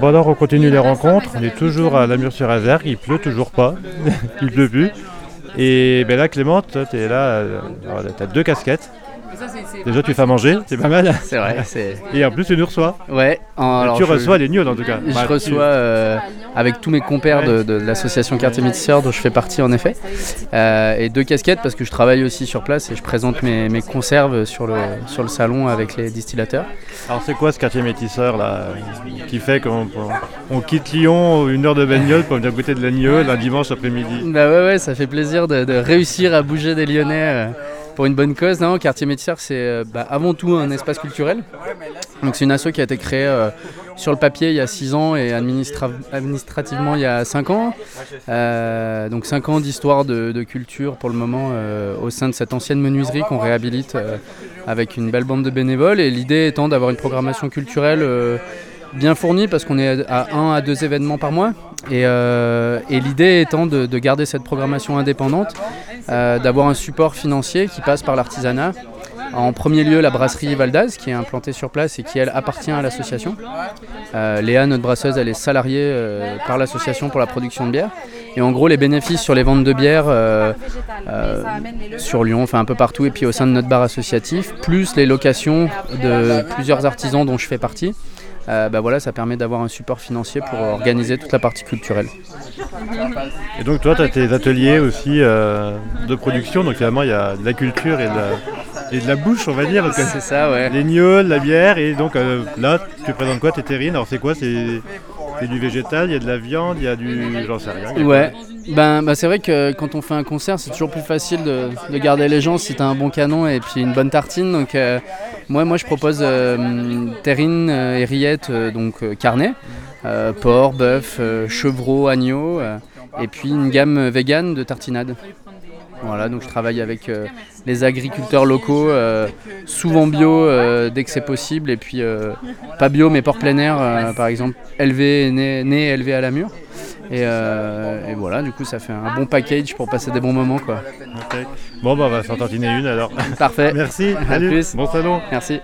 Bon alors on continue les rencontres, on est toujours à la sur azer il pleut toujours pas, il pleut plus. Et ben là Clément, tu es là, tu as deux casquettes. Déjà, tu fais à manger, c'est pas mal. C'est vrai. Et en plus, tu nous reçois. Ouais. tu reçois les news en tout cas. Je reçois euh, avec tous mes compères de, l'association Quartier Métisseur dont je fais partie en effet. Euh, et deux casquettes parce que je travaille aussi sur place et je présente mes, conserves sur le, sur le salon avec les distillateurs. Alors, c'est quoi ce Quartier Métisseur là qui fait qu'on on quitte Lyon une heure de bagnole pour venir goûter de l'agneau un dimanche après-midi? Bah ouais, ouais, ça fait plaisir de, réussir à bouger des Lyonnais. Euh, pour une bonne cause. Non, Quartier Métisseur, c'est euh, bah, avant tout un espace culturel. Donc c'est une asso qui a été créée euh, sur le papier il y a 6 ans et administrativement il y a 5 ans. Euh, donc 5 ans d'histoire de, culture pour le moment au sein de cette ancienne menuiserie qu'on réhabilite avec une belle bande de bénévoles. Et l'idée étant d'avoir une programmation culturelle bien fournie parce qu'on est à 1 à 2 événements par mois. Et, l'idée étant de, de, garder cette programmation indépendante euh, d'avoir un support financier qui passe par l'artisanat. En premier lieu, la brasserie Valdaz, qui est implantée sur place et qui, elle, appartient à l'association. Euh, Léa, notre brasseuse, elle est salariée euh, par l'association pour la production de bière. Et en gros, les bénéfices sur les ventes de bière sur Lyon, enfin un peu partout, et puis au sein de notre bar associatif, plus les locations de plusieurs artisans dont je fais partie, euh, bah voilà, ça permet d'avoir un support financier pour organiser toute la partie culturelle. Et donc toi, tu as tes ateliers aussi euh, de production, donc finalement il y a de la culture et de la, et de la bouche, on va dire. C'est ça, ouais. Les gnôles, la bière, et donc euh, là, tu présentes quoi? Tes terrines Alors c'est quoi? C'est du végétal, il y a de la viande, il y a du... j'en sais rien. Ouais, ben, bah, c'est vrai que quand on fait un concert, c'est toujours plus facile de, garder les gens si tu as un bon canon et puis une bonne tartine. Donc, euh, moi, moi, je propose euh, terrine euh, et rillettes, donc carnet, porc, bœuf, chevreau, agneau, et puis une gamme vegan de tartinade. Voilà, donc je travaille avec les agriculteurs locaux, souvent bio dès que c'est possible, et puis pas bio mais porc plein air, par exemple, élevé, né, né élevé à la mure. Euh, et, voilà, du coup, ça fait un bon package pour passer des bons moments. Quoi. Bon, bah, on va s'en une alors. Parfait. Merci. À plus. Bon salon. Merci.